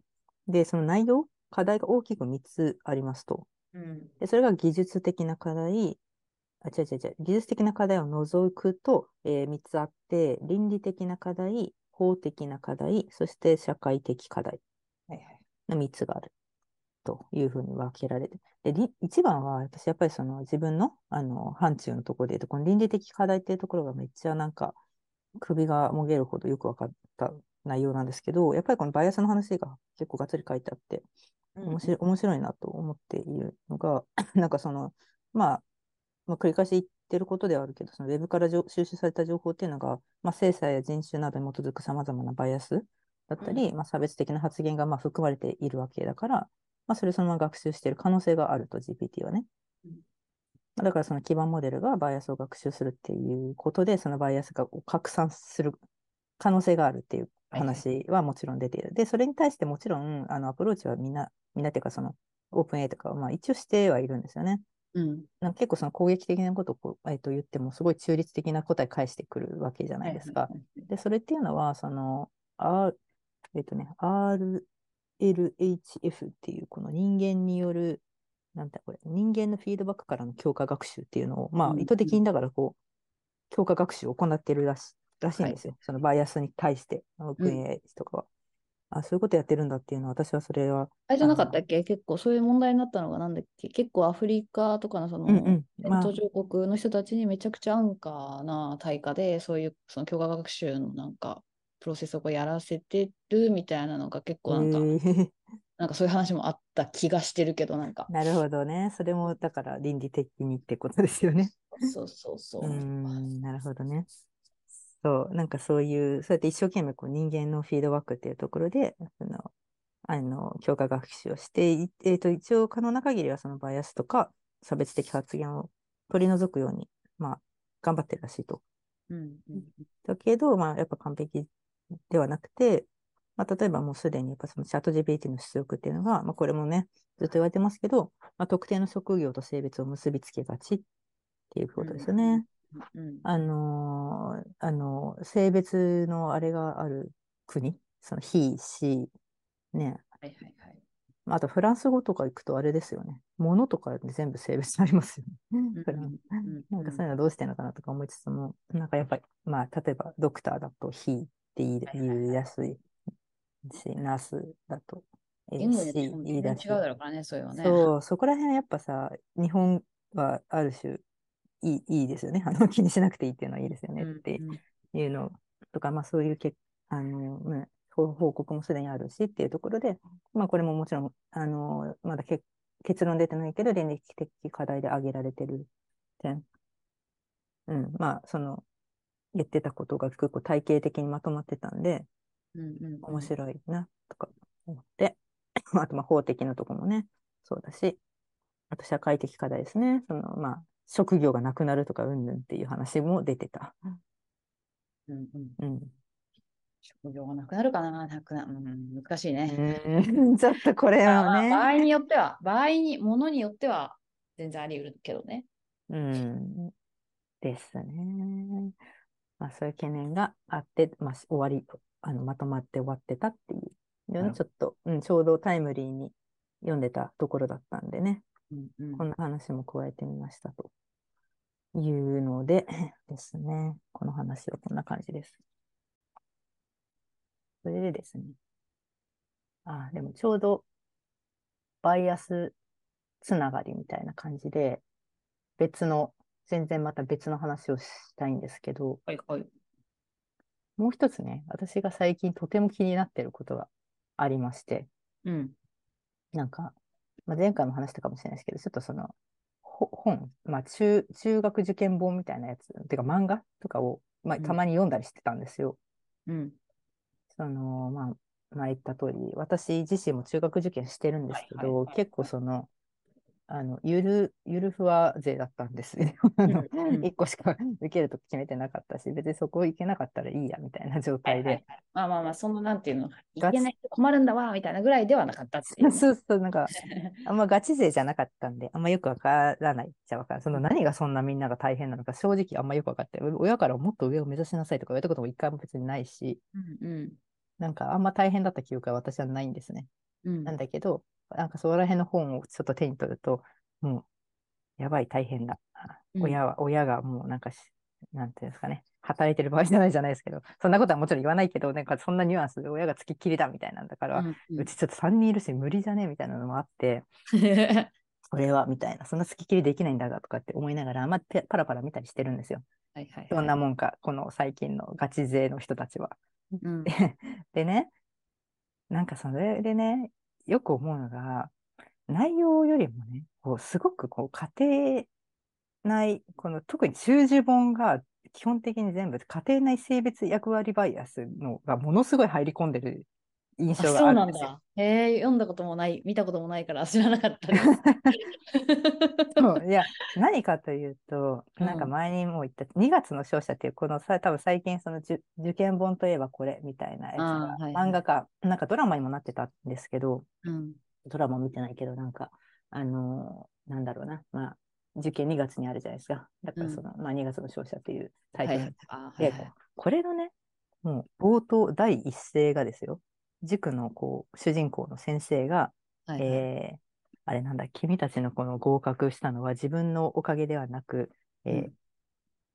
[SPEAKER 1] で、その内容、課題が大きく3つありますと。
[SPEAKER 2] うん。
[SPEAKER 1] で、それが技術的な課題、あ、違う違う違う、技術的な課題を除くと、え3つあって、倫理的な課題、法的な課題、そして社会的課題。の3つがあるというふうに分けられて。で、り一番は私やっぱりその自分のあの範疇のところで言うと、この倫理的課題っていうところがめっちゃなんか首がもげるほどよく分かった内容なんですけど、やっぱりこのバイアスの話が結構がっつり書いてあって、面白い面白いなと思っているのが、なんかその、まあ、まあ、繰り返し言ってることではあるけど、そのウェブから収集された情報っていうのが、まあ、性差や人種などに基づくさまざまなバイアスだったり、まあ、差別的な発言がまあ含まれているわけだから、まあ、それをそのまま学習している可能性があると、GPT はね。だからその基盤モデルがバイアスを学習するっていうことで、そのバイアスが拡散する可能性があるっていう話はもちろん出ている。で、それに対してもちろん、あの、アプローチはみんな、みんなっていうか、その、オープン A とかは、まあ一応してはいるんですよね。
[SPEAKER 2] うん。
[SPEAKER 1] なんか結構その攻撃的なことをこう、えっと言っても、すごい中立的な答え返してくるわけじゃないですか。で、それっていうのは、その、R、えっとね、RLHF っていう、この人間による、なんだこれ、人間のフィードバックからの強化学習っていうのを、ま
[SPEAKER 2] うん
[SPEAKER 1] あ、意図的にだからこう、強化学習を行ってるらしらしいんですよ。そのバイアスに対して、オープン AI とかは。あ、そういうことやってるんだっていうのは、私はそれは、
[SPEAKER 2] あれじゃなかったっけ？結構そういう問題になったのがなんだっけ？結構アフリカとかのその、
[SPEAKER 1] うんうん。まあ
[SPEAKER 2] 途上国の人たちにめちゃくちゃ安価な対価で、そういうその強化学習のなんか、プロセスをこうやらせてるみたいなのが結構なんか、なんかそういう話もあった気がしてるけど、なんか、
[SPEAKER 1] なるほどね。それも、だから倫理的にってことですよね。
[SPEAKER 2] そうそうそう
[SPEAKER 1] うなるほどね。そう、なんかそういう、そうやって一生懸命こう人間のフィードバックっていうところで、その、あの、強化学習をしてい、えっ、と、一応可能な限りはそのバイアスとか差別的発言を取り除くように、まあ、頑張ってるらしいと。
[SPEAKER 2] うんうん
[SPEAKER 1] だけど、まあ、やっぱ完璧ではなくて、まあ、例えばもうすでにやっぱそのチャット GPT の出力っていうのが、まあ、これもね、ずっと言われてますけど、まあ、特定の職業と性別を結びつけがちっていうことですよね。
[SPEAKER 2] うん
[SPEAKER 1] あのーあのー性別のあれがある国、その he、she、ね、
[SPEAKER 2] はいはいはい。
[SPEAKER 1] あとフランス語とか行くとあれですよね。物とかで全部性別ありますよね。なんかそういうのはどうしてんのかなとか思いつつも、なんかやっぱり、まあ、例えばドクターだとて言いやすいし、ナースだと、えー
[SPEAKER 2] 言語によって
[SPEAKER 1] she 言い
[SPEAKER 2] 全然違うだろうからね、そういうのね。
[SPEAKER 1] そう、そこら辺はやっぱさ、日本はある種いいいいですよね。あの気にしなくていいっていうのはいいですよね
[SPEAKER 2] うん
[SPEAKER 1] って
[SPEAKER 2] うん
[SPEAKER 1] いうのとか、まあそういうけあの、ね、報報告もすでにあるしっていうところで、まあこれももちろん、あの、まだけ結論出てないけど、倫理的課題で挙げられてる点。うん、まあその、言ってたことが結構体系的にまとまってたんで、
[SPEAKER 2] うんうんうん
[SPEAKER 1] 面白いな、とか思って、あとまあ法的なところもね、そうだし、あと社会的課題ですね。そのまあ、職業がなくなるとかうんぬんっていう話も出てた。
[SPEAKER 2] うんうん
[SPEAKER 1] うん。
[SPEAKER 2] 職業がなくなるかな？なくな、うん、難しいね。
[SPEAKER 1] うん ちょっとこれは
[SPEAKER 2] まあまあ場合
[SPEAKER 1] ね。
[SPEAKER 2] によっては、場合に、ものによっては全然あり得るけどね。
[SPEAKER 1] うん。ですね。まあそういう懸念があって、まあし終わり、あの、まとまって終わってたっていうの
[SPEAKER 2] なるほ
[SPEAKER 1] をちょっと、うん、ちょうどタイムリーに読んでたところだったんでね、
[SPEAKER 2] うんうん。
[SPEAKER 1] こんな話も加えてみましたというので ですね、この話はこんな感じです。それでですね、あ、でもちょうどバイアスつながりみたいな感じで、別の、全然また別の話をしたいんですけど、
[SPEAKER 2] はいはい。
[SPEAKER 1] もう一つね、私が最近とても気になってることがありまして、
[SPEAKER 2] うん。
[SPEAKER 1] なんか、まあ、前回も話したかもしれないですけど、ちょっとその、ほ本、まあ中、中学受験本みたいなやつ、てか漫画とかを、まあ、
[SPEAKER 2] うん
[SPEAKER 1] たまに読んだりしてたんですよ。
[SPEAKER 2] うん。
[SPEAKER 1] その、まあ、まあ、言った通り、私自身も中学受験してるんですけど、結構その、あの、ゆる、ゆるふわ勢だったんですよ。あの、
[SPEAKER 2] うんうん
[SPEAKER 1] 一個しか受けると決めてなかったし、別にそこ行けなかったらいいや、みたいな状態で。
[SPEAKER 2] まあまあまあ、そのなんていうの、い
[SPEAKER 1] ガチ
[SPEAKER 2] けない人困るんだわ、みたいなぐらいではなかったっていう。
[SPEAKER 1] そうそう、なんか、あんまガチ勢じゃなかったんで、あんまよくわからないっちゃわからない。その何がそんなみんなが大変なのか、正直あんまよくわかって、親からもっと上を目指しなさいとか言われたことも一回も別にないし、
[SPEAKER 2] うんうん
[SPEAKER 1] なんかあんま大変だった記憶は私はないんですね。
[SPEAKER 2] うん
[SPEAKER 1] なんだけど、なんかそこら辺の本をちょっと手に取ると、もう、やばい、大変だ。
[SPEAKER 2] うん
[SPEAKER 1] 親は、親がもうなんかし、なんていうんですかね、働いてる場合じゃないじゃないですけど、そんなことはもちろん言わないけど、なんかそんなニュアンスで親がつきっきりだみたいなんだから、
[SPEAKER 2] うん
[SPEAKER 1] うちちょっと3人いるし無理じゃねみたいなのもあって、
[SPEAKER 2] うん
[SPEAKER 1] それはみたいな、そんなつきっきりできないんだがとかって思いながら、まあ、てパラパラ見たりしてるんですよ。
[SPEAKER 2] はいはいはい。
[SPEAKER 1] どんなもんか、この最近のガチ勢の人たちは。
[SPEAKER 2] うん
[SPEAKER 1] でね、なんかそれでね、よく思うのが、内容よりもね、こうすごくこう家庭内、この特に習字本が基本的に全部家庭内性別役割バイアスのがものすごい入り込んでる印
[SPEAKER 2] あ
[SPEAKER 1] 象があるんですよ。
[SPEAKER 2] だ。へえ、読んだこともない、見たこともないから知らなかったです。
[SPEAKER 1] そういや、何かというと、なんか
[SPEAKER 2] うん
[SPEAKER 1] 前にも言った2月の勝者っていう、このさ、多分最近その受受験本といえばこれみたいなやつが、
[SPEAKER 2] はいはい
[SPEAKER 1] 漫画か、なんかドラマにもなってたんですけど、
[SPEAKER 2] うん
[SPEAKER 1] ドラマ見てないけど、なんか、あのーなんだろうな、まあ、受験2月にあるじゃないですか。だからその、まあ2月の勝者っていうタイトル
[SPEAKER 2] はいはい、
[SPEAKER 1] これのね、もう冒頭第一声がですよ、塾のこう主人公の先生が、
[SPEAKER 2] はいはい。
[SPEAKER 1] えーあれなんだ、君たちのこの合格したのは自分のおかげではなく、えー
[SPEAKER 2] うん。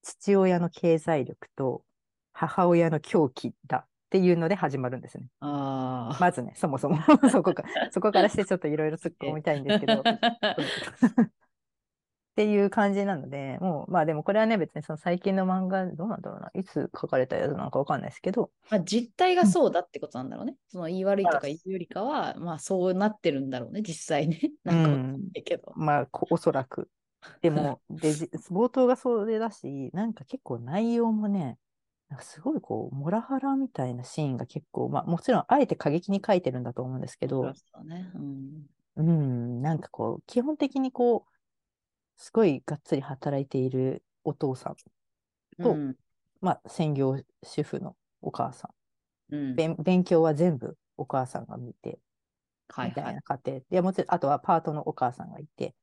[SPEAKER 1] 父親の経済力と母親の狂気だっていうので始まるんですね。まずね、そもそも。そこか、そこからしてちょっといろいろ突っ込みたいんですけど、っていう感じなので、もう、まあでもこれはね、別にその最近の漫画、どうなんだろうな、いつ書かれたやつなのかわかんないですけど、
[SPEAKER 2] まあ、実態がそうだってことなんだろうね。その言い悪いとか言うよりかは、まあそうなってるんだろうね、実際ね。なんかわかんないけど。
[SPEAKER 1] まあ、こおそらく。でも、で、じ冒頭がそれだし、なんか結構内容もね、なんかすごいこう、モラハラみたいなシーンが結構、まあもちろんあえて過激に書いてるんだと思うんですけど、
[SPEAKER 2] そうね。うん。
[SPEAKER 1] うん、なんかこう、基本的にこう、すごいがっつり働いているお父さん、と
[SPEAKER 2] うん
[SPEAKER 1] まあ専業主婦のお母さん、
[SPEAKER 2] うん。
[SPEAKER 1] 勉勉強は全部お母さんが見て、みた
[SPEAKER 2] はい。
[SPEAKER 1] な家庭。で、もちろん、あとはパートのお母さんがいて、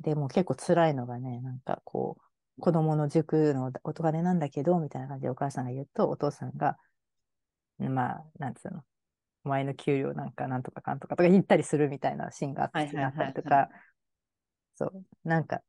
[SPEAKER 1] で、もう結構辛いのがね、なんかこう、子供の塾のお金なんだけど、みたいな感じでお母さんが言うと、お父さんが、まあ、なんつうの、お前の給料なんかなんとかかんとかとか言ったりするみたいなシーンがあったりと
[SPEAKER 2] は
[SPEAKER 1] か、そう、なんか、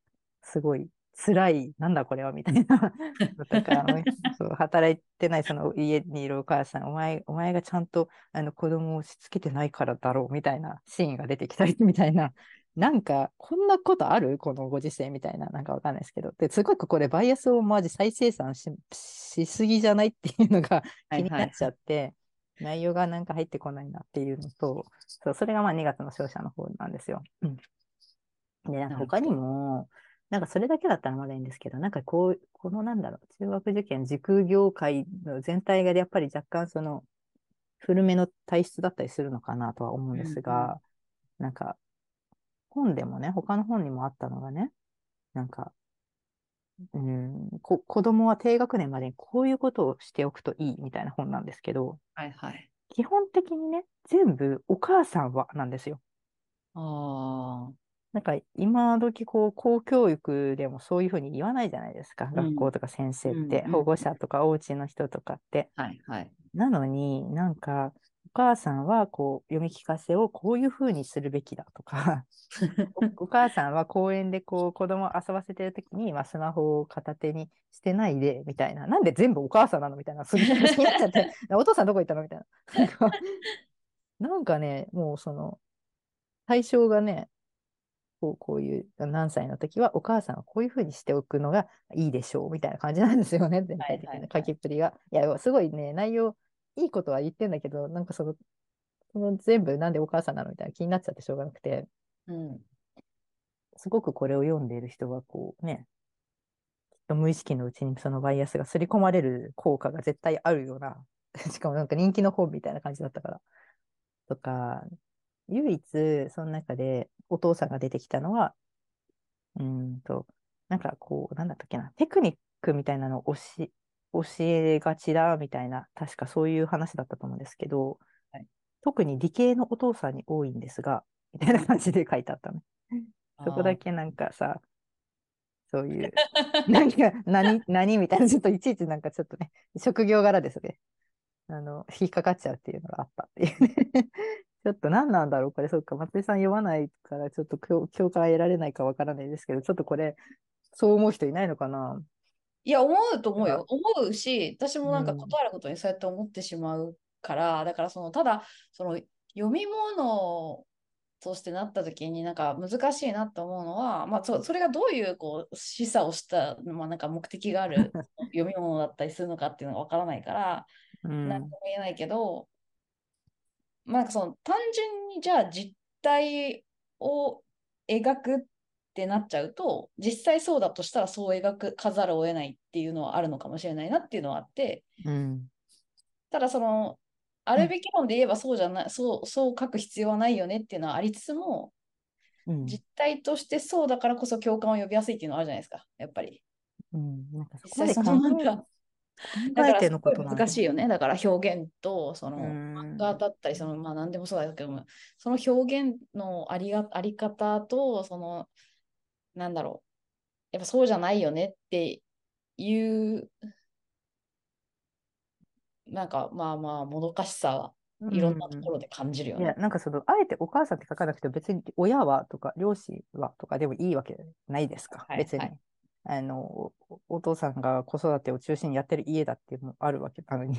[SPEAKER 1] すごい辛い、なんだこれはみたいなのとか、そう働いてないその家にいるお母さん、お前、お前がちゃんとあの子供をしつけてないからだろうみたいなシーンが出てきたり みたいな、なんか、こんなことある？このご時世みたいな、なんかわかんないですけど。で、すごくこれバイアスをマジ再生産ししすぎじゃないっていうのが
[SPEAKER 2] はい
[SPEAKER 1] 気になっちゃって、内容がなんか入ってこないなっていうのと、そう、それがまあ2月の勝者の方なんですよ。うん、で、なんか他にも、なんかそれだけだったらまだいいんですけど、なんかこう、このなんだろう、中学受験、塾業界の全体がやっぱり若干その、古めの体質だったりするのかなとは思うんですが、なんか、本でもね、他の本にもあったのがね、なんか、うん、こ子供は低学年までにこういうことをしておくといいみたいな本なんですけど、
[SPEAKER 2] はいはい。
[SPEAKER 1] 基本的にね、全部お母さんはなんですよ。
[SPEAKER 2] ああ。
[SPEAKER 1] なんか今時こう公教育でもそういうふうに言わないじゃないですか。
[SPEAKER 2] ん
[SPEAKER 1] 学校とか先生って、
[SPEAKER 2] うんうん
[SPEAKER 1] 保護者とかお家の人とかって。
[SPEAKER 2] はいはい。
[SPEAKER 1] なのになんかお母さんはこう読み聞かせをこういうふうにするべきだとか お、お母さんは公園でこう子供を遊ばせてるときに、まあ、スマホを片手にしてないでみたいな、なんで全部お母さんなのみたいな、すごい気になっちゃって、お父さんどこ行ったのみたいな。なんかね、もうその対象がね、こうこういう何歳の時はお母さんはこういうふうにしておくのがいいでしょうみたいな感じなんですよね、全体的ない書きっぷりが。いや、すごいね、内容、いいことは言ってんだけど、なんかその、その全部なんでお母さんなのみたいな気になっちゃってしょうがなくて、
[SPEAKER 2] うん。
[SPEAKER 1] すごくこれを読んでいる人がこうね、きっと無意識のうちにそのバイアスが刷り込まれる効果が絶対あるような、しかもなんか人気の本みたいな感じだったから。とか、唯一その中でお父さんが出てきたのは、うーんと、なんかこう、なんだったっけな、テクニックみたいなのを教えがちだみたいな、確かそういう話だったと思うんですけど、
[SPEAKER 2] はい
[SPEAKER 1] 特に理系のお父さんに多いんですが、みたいな感じで書いてあったの。そこだけなんかさ、そういう、なんか何、何みたいな、ちょっといちいちなんかちょっとね、職業柄ですね。あの、引っかかっちゃうっていうのがあったっていうね。ちょっと何なんだろうこれ、そっか、松井さん読まないから、ちょっと共共感得られないかわからないですけど、ちょっとこれ、そう思う人いないのかな？い
[SPEAKER 2] や、思うと思うよ。思うし、私もなんか
[SPEAKER 1] うん。
[SPEAKER 2] 断ることにそうやって思ってしまうから、だからその、ただ、その読み物としてなった時になんか難しいなと思うのは、まあ、そそれがどういうこう示唆をした、まあ、なんか目的がある読み物だったりするのかっていうのがわからないから、
[SPEAKER 1] うん。
[SPEAKER 2] なんとも言えないけど、まあ、なんかその単純にじゃあ実態を描くってなっちゃうと、実際そうだとしたらそう描くかざるを得ないっていうのはあるのかもしれないなっていうのはあって、
[SPEAKER 1] うん。
[SPEAKER 2] ただその、あるべき論で言えばそうじゃない、そう、そう書く必要はないよねっていうのはありつつも、
[SPEAKER 1] うん。
[SPEAKER 2] 実態としてそうだからこそ共感を呼びやすいっていうのはあるじゃないですか、やっぱり。
[SPEAKER 1] うん。なんかそ
[SPEAKER 2] 実際そ
[SPEAKER 1] こまで考考えてのことな
[SPEAKER 2] 難しいよね。だから表現と、その、
[SPEAKER 1] うん
[SPEAKER 2] 漫画だったり、その、まあ何でもそうだけども、その表現のありが、あり方と、その、なんだろう。やっぱそうじゃないよねっていう、なんかまあまあ、もどかしさはいろんなところで感じるよ
[SPEAKER 1] いや、
[SPEAKER 2] ね。
[SPEAKER 1] なんかその、あえてお母さんって書かなくても別に親はとか両親はとかでもいいわけないですか、
[SPEAKER 2] はい
[SPEAKER 1] 別に。
[SPEAKER 2] はい
[SPEAKER 1] あのお、お父さんが子育てを中心にやってる家だっていうのもあるわけなのに。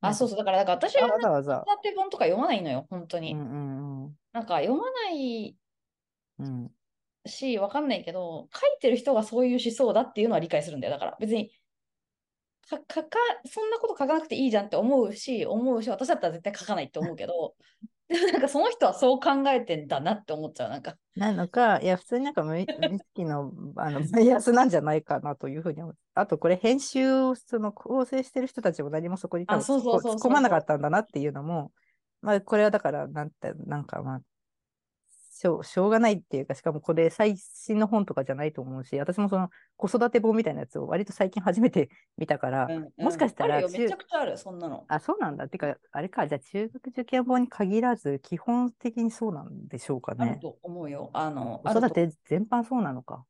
[SPEAKER 2] あ、そうそう。だから、だから私は
[SPEAKER 1] わざわざ。
[SPEAKER 2] 育て本とか読まないのよ、本当に。
[SPEAKER 1] うんうんうん。
[SPEAKER 2] なんか読まない
[SPEAKER 1] うん、
[SPEAKER 2] し、わかんないけど、書いてる人がそういう思想だっていうのは理解するんだよ。だから別に、か、かか、そんなこと書かなくていいじゃんって思うし、思うし、私だったら絶対書かないって思うけど、で もなんかその人はそう考えてんだなって思っちゃう。なんか、
[SPEAKER 1] なのか、いや、普通になんか無意識のあのバイアスなんじゃないかなというふうに思う。あと、これ、編集をその構成してる人たちも何もそこに突っ込まなかったんだなっていうのも、まあ、これはだから、なんて、なんかまあ、しょうしょうがないっていうか、しかもこれ最新の本とかじゃないと思うし、私もその子育て本みたいなやつを割と最近初めて 見たから、
[SPEAKER 2] うんうん
[SPEAKER 1] もしかしたら
[SPEAKER 2] あるよ、
[SPEAKER 1] 中
[SPEAKER 2] めちゃくちゃある、そんなの。
[SPEAKER 1] あ、そうなんだ。ってか、あれか、じゃあ中学受験本に限らず、基本的にそうなんでしょうかね。
[SPEAKER 2] あると思うよ。あの、
[SPEAKER 1] 子育て全般そうなのか。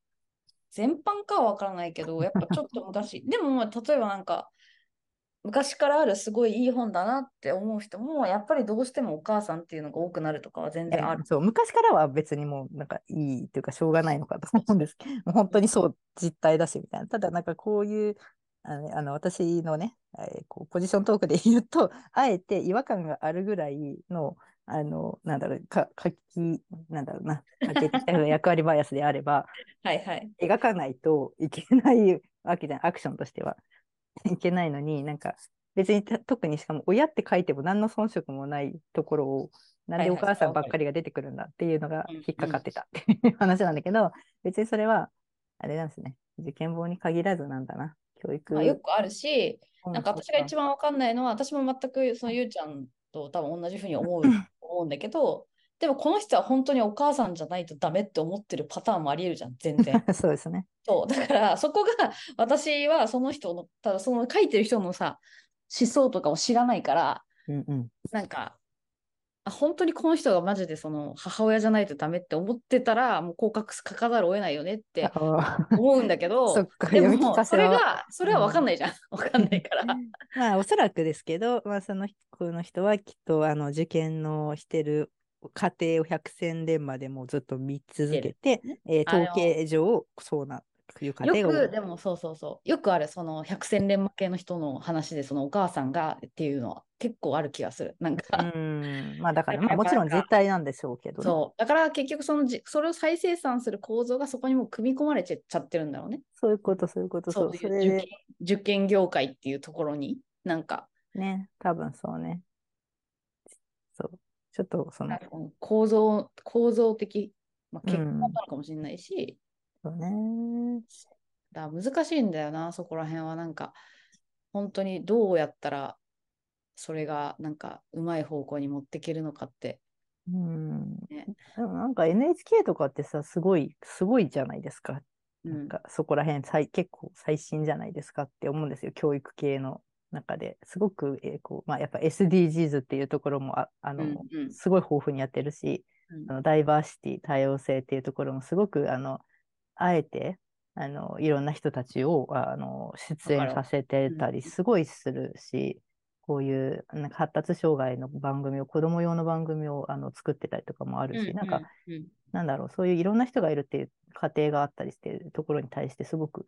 [SPEAKER 2] 全般かはわからないけど、やっぱちょっと昔、でもまあ例えばなんか、昔からあるすごいいい本だなって思う人も、やっぱりどうしてもお母さんっていうのが多くなるとかは全然ある。
[SPEAKER 1] そう、昔からは別にもうなんかいいっていうかしょうがないのかと思うんですけど、本当にそう実態だしみたいな。ただなんかこういう、あのあの私のね、えーこうポジショントークで言うと、あえて違和感があるぐらいの、あの、なんだろう、か書き、なんだろうな、書け 役割バイアスであれば、
[SPEAKER 2] はいはい。
[SPEAKER 1] 描かないといけないわけじゃん、アクションとしては。いけないのに、なんか別にた特にしかも親って書いても何の遜色もないところを、なんでお母さんばっかりが出てくるんだっていうのが
[SPEAKER 2] うん
[SPEAKER 1] 引っかかってたっていう話なんだけど、別にそれは、あれなんですね。受験本に限らずなんだな。教育。
[SPEAKER 2] まあ、よくあるし、
[SPEAKER 1] うん
[SPEAKER 2] なんか私が一番わかんないのは、私も全くそのゆうちゃんと多分同じふうに思う 思うんだけど、でもこの人は本当にお母さんじゃないとダメって思ってるパターンもありえるじゃん、全然。
[SPEAKER 1] そうですね。
[SPEAKER 2] そう、だからそこが私はその人の、ただその書いてる人のさ、思想とかを知らないから、
[SPEAKER 1] うんうん。
[SPEAKER 2] なんか、あ本当にこの人がマジでその母親じゃないとダメって思ってたら、もう降格書かざるを得ないよねって
[SPEAKER 1] あ
[SPEAKER 2] 思うんだけど、でもそれが、それは分かんないじゃん。分かんないから。
[SPEAKER 1] まあ、おそらくですけど、まあ、そのこの人はきっとあの受験のしてる過程を百戦錬磨でもうずっと見続けて、えー統計上そうな
[SPEAKER 2] よく、でもそうそうそう。よくある、その百戦錬磨系の人の話で、そのお母さんがっていうのは結構ある気がする。なんか、
[SPEAKER 1] うん。まあだから、まあ、もちろん絶対なんでしょうけどね、
[SPEAKER 2] そう。だから結局そのじ、それを再生産する構造がそこにもう組み込まれちゃってるんだろうね。
[SPEAKER 1] そういうことそういうことそう。
[SPEAKER 2] そう受験受験業界っていうところに、なんか、
[SPEAKER 1] ね多分そうねちょっとその
[SPEAKER 2] 構造、構造的、まあ、結果
[SPEAKER 1] うん
[SPEAKER 2] なのかもしれないし、
[SPEAKER 1] そうね
[SPEAKER 2] だ難しいんだよな、そこら辺は。なんか、本当にどうやったら、それがなんかうまい方向に持っていけるのかって。
[SPEAKER 1] うん。
[SPEAKER 2] ね。
[SPEAKER 1] でもなんか NHK とかってさすごいすごいじゃないですか。
[SPEAKER 2] うん、
[SPEAKER 1] なんかそこら辺最結構最新じゃないですかって思うんですよ、教育系の中で。すごく、えーこうまあ、やっぱ SDGs っていうところもああの、
[SPEAKER 2] うんうん。
[SPEAKER 1] すごい豊富にやってるし、
[SPEAKER 2] うん。
[SPEAKER 1] あのダイバーシティ、多様性っていうところもすごくあのあえてあのいろんな人たちをあの出演させてた
[SPEAKER 2] うん。
[SPEAKER 1] りすごいするし、こういうなんか発達障害の番組を、子供用の番組をあの作ってたりとかもあるし、なんか
[SPEAKER 2] うんうん。
[SPEAKER 1] なんだろう、そういういろんな人がいるっていう過程があったりしているところに対してすごく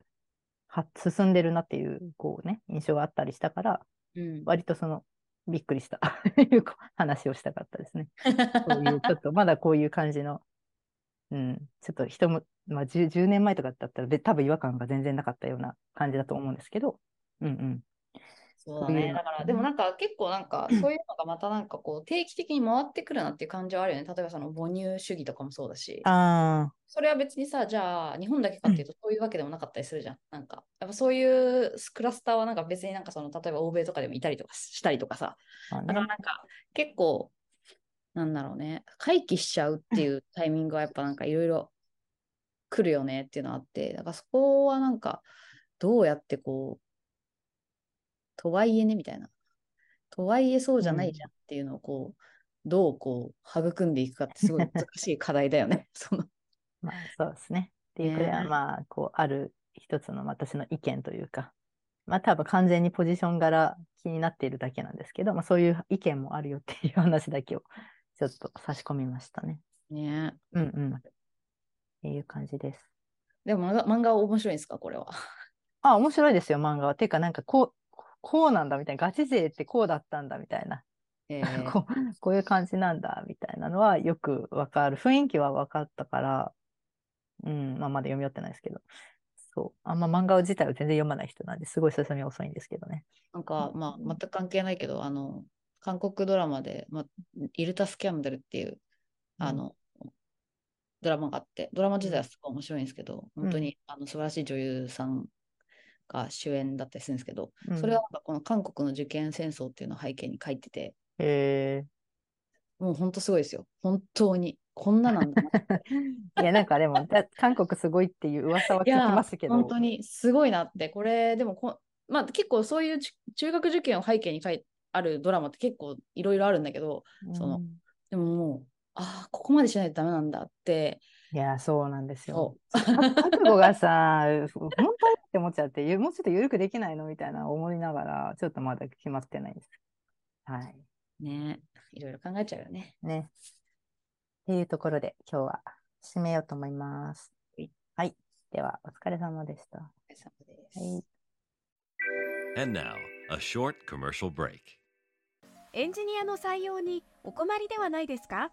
[SPEAKER 1] は進んでるなっていうこう、ね、印象があったりしたから、
[SPEAKER 2] うん。
[SPEAKER 1] 割とそのびっくりした。いう話をしたかったですね。そういう ちょっとまだこういう感じの、うん、ちょっと人も、まあ、10, 10年前とかだったらべ多分違和感が全然なかったような感じだと思うんですけど、うんうん。
[SPEAKER 2] そうだね。だから、でもなんか結構なんか、そういうのがまたなんかこう、定期的に回ってくるなっていう感じはあるよね。例えばその母乳主義とかもそうだし。
[SPEAKER 1] あ
[SPEAKER 2] それは別にさ、じゃあ、日本だけかっていうと、そういうわけでもなかったりするじゃん。なんか、やっぱそういうクラスターはなんか別になんかその、例えば欧米とかでもいたりとかしたりとかさ。だから
[SPEAKER 1] ね、
[SPEAKER 2] なんか、結構、なんだろうね、回帰しちゃうっていうタイミングはやっぱなんかいろいろ来るよねっていうのがあって、だからそこはなんか、どうやってこう、とはいえね、みたいな。とはいえそうじゃないじゃんっていうのをこう、どうこう、育んでいくかってすごい難しい課題だよね。その
[SPEAKER 1] まあそうですね。っていうこれは
[SPEAKER 2] ね
[SPEAKER 1] まあ、こう、ある一つの私の意見というか、まあ多分完全にポジション柄気になっているだけなんですけど、まあそういう意見もあるよっていう話だけをちょっと差し込みましたね。
[SPEAKER 2] ね
[SPEAKER 1] うんうん。っていう感じです。
[SPEAKER 2] でも漫画漫画は面白いんですか、これは。
[SPEAKER 1] あ、面白いですよ、漫画は。ていうか、なんかこう、こうなんだみたいな、ガチ勢ってこうだったんだみたいな、
[SPEAKER 2] えー
[SPEAKER 1] こうこういう感じなんだみたいなのはよくわかる。雰囲気は分かったから、うん、まあまだ読み終わってないですけど、そう、あんま漫画自体は全然読まない人なんで、すごい進み遅いんですけどね。
[SPEAKER 2] なんか、まあ、全く関係ないけど、あの、韓国ドラマで、まあ、イルタ・スキャンダルっていう、あの、ドラマがあって、ドラマ自体はすごい面白いんですけど、本当にあの素晴らしい女優さんが主演だったりするんですけど、
[SPEAKER 1] うん。
[SPEAKER 2] それはこの韓国の受験戦争っていうのを背景に書いてて、
[SPEAKER 1] へ
[SPEAKER 2] もう本当すごいですよ。本当に。こんななんだ
[SPEAKER 1] いや、なんかでも、だ韓国すごいっていう噂はい聞き
[SPEAKER 2] や
[SPEAKER 1] ますけど、
[SPEAKER 2] 本当にすごいなって、これ、でもこ、まあ結構そういうち中学受験を背景に書いあるドラマって結構いろいろあるんだけど、その
[SPEAKER 1] うん。
[SPEAKER 2] でももう、ああ、ここまでしないとダメなんだって、
[SPEAKER 1] いや、そうなんですよ。覚悟がさ、本当にって思っちゃって、ゆもうちょっと緩くできないのみたいな思いながら、ちょっとまだ決まってないです。はい。
[SPEAKER 2] う。ね、いろいろ考えちゃうよね。
[SPEAKER 1] ね。っていうところで、今日は締めようと思います
[SPEAKER 2] はい。
[SPEAKER 1] はい。では、お疲れ様でした。
[SPEAKER 2] お疲れ様です
[SPEAKER 1] はい。
[SPEAKER 3] And now, a short commercial break.
[SPEAKER 4] エンジニアの採用にお困りではないですか？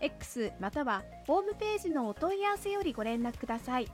[SPEAKER 4] X またはホームページのお問い合わせよりご連絡ください。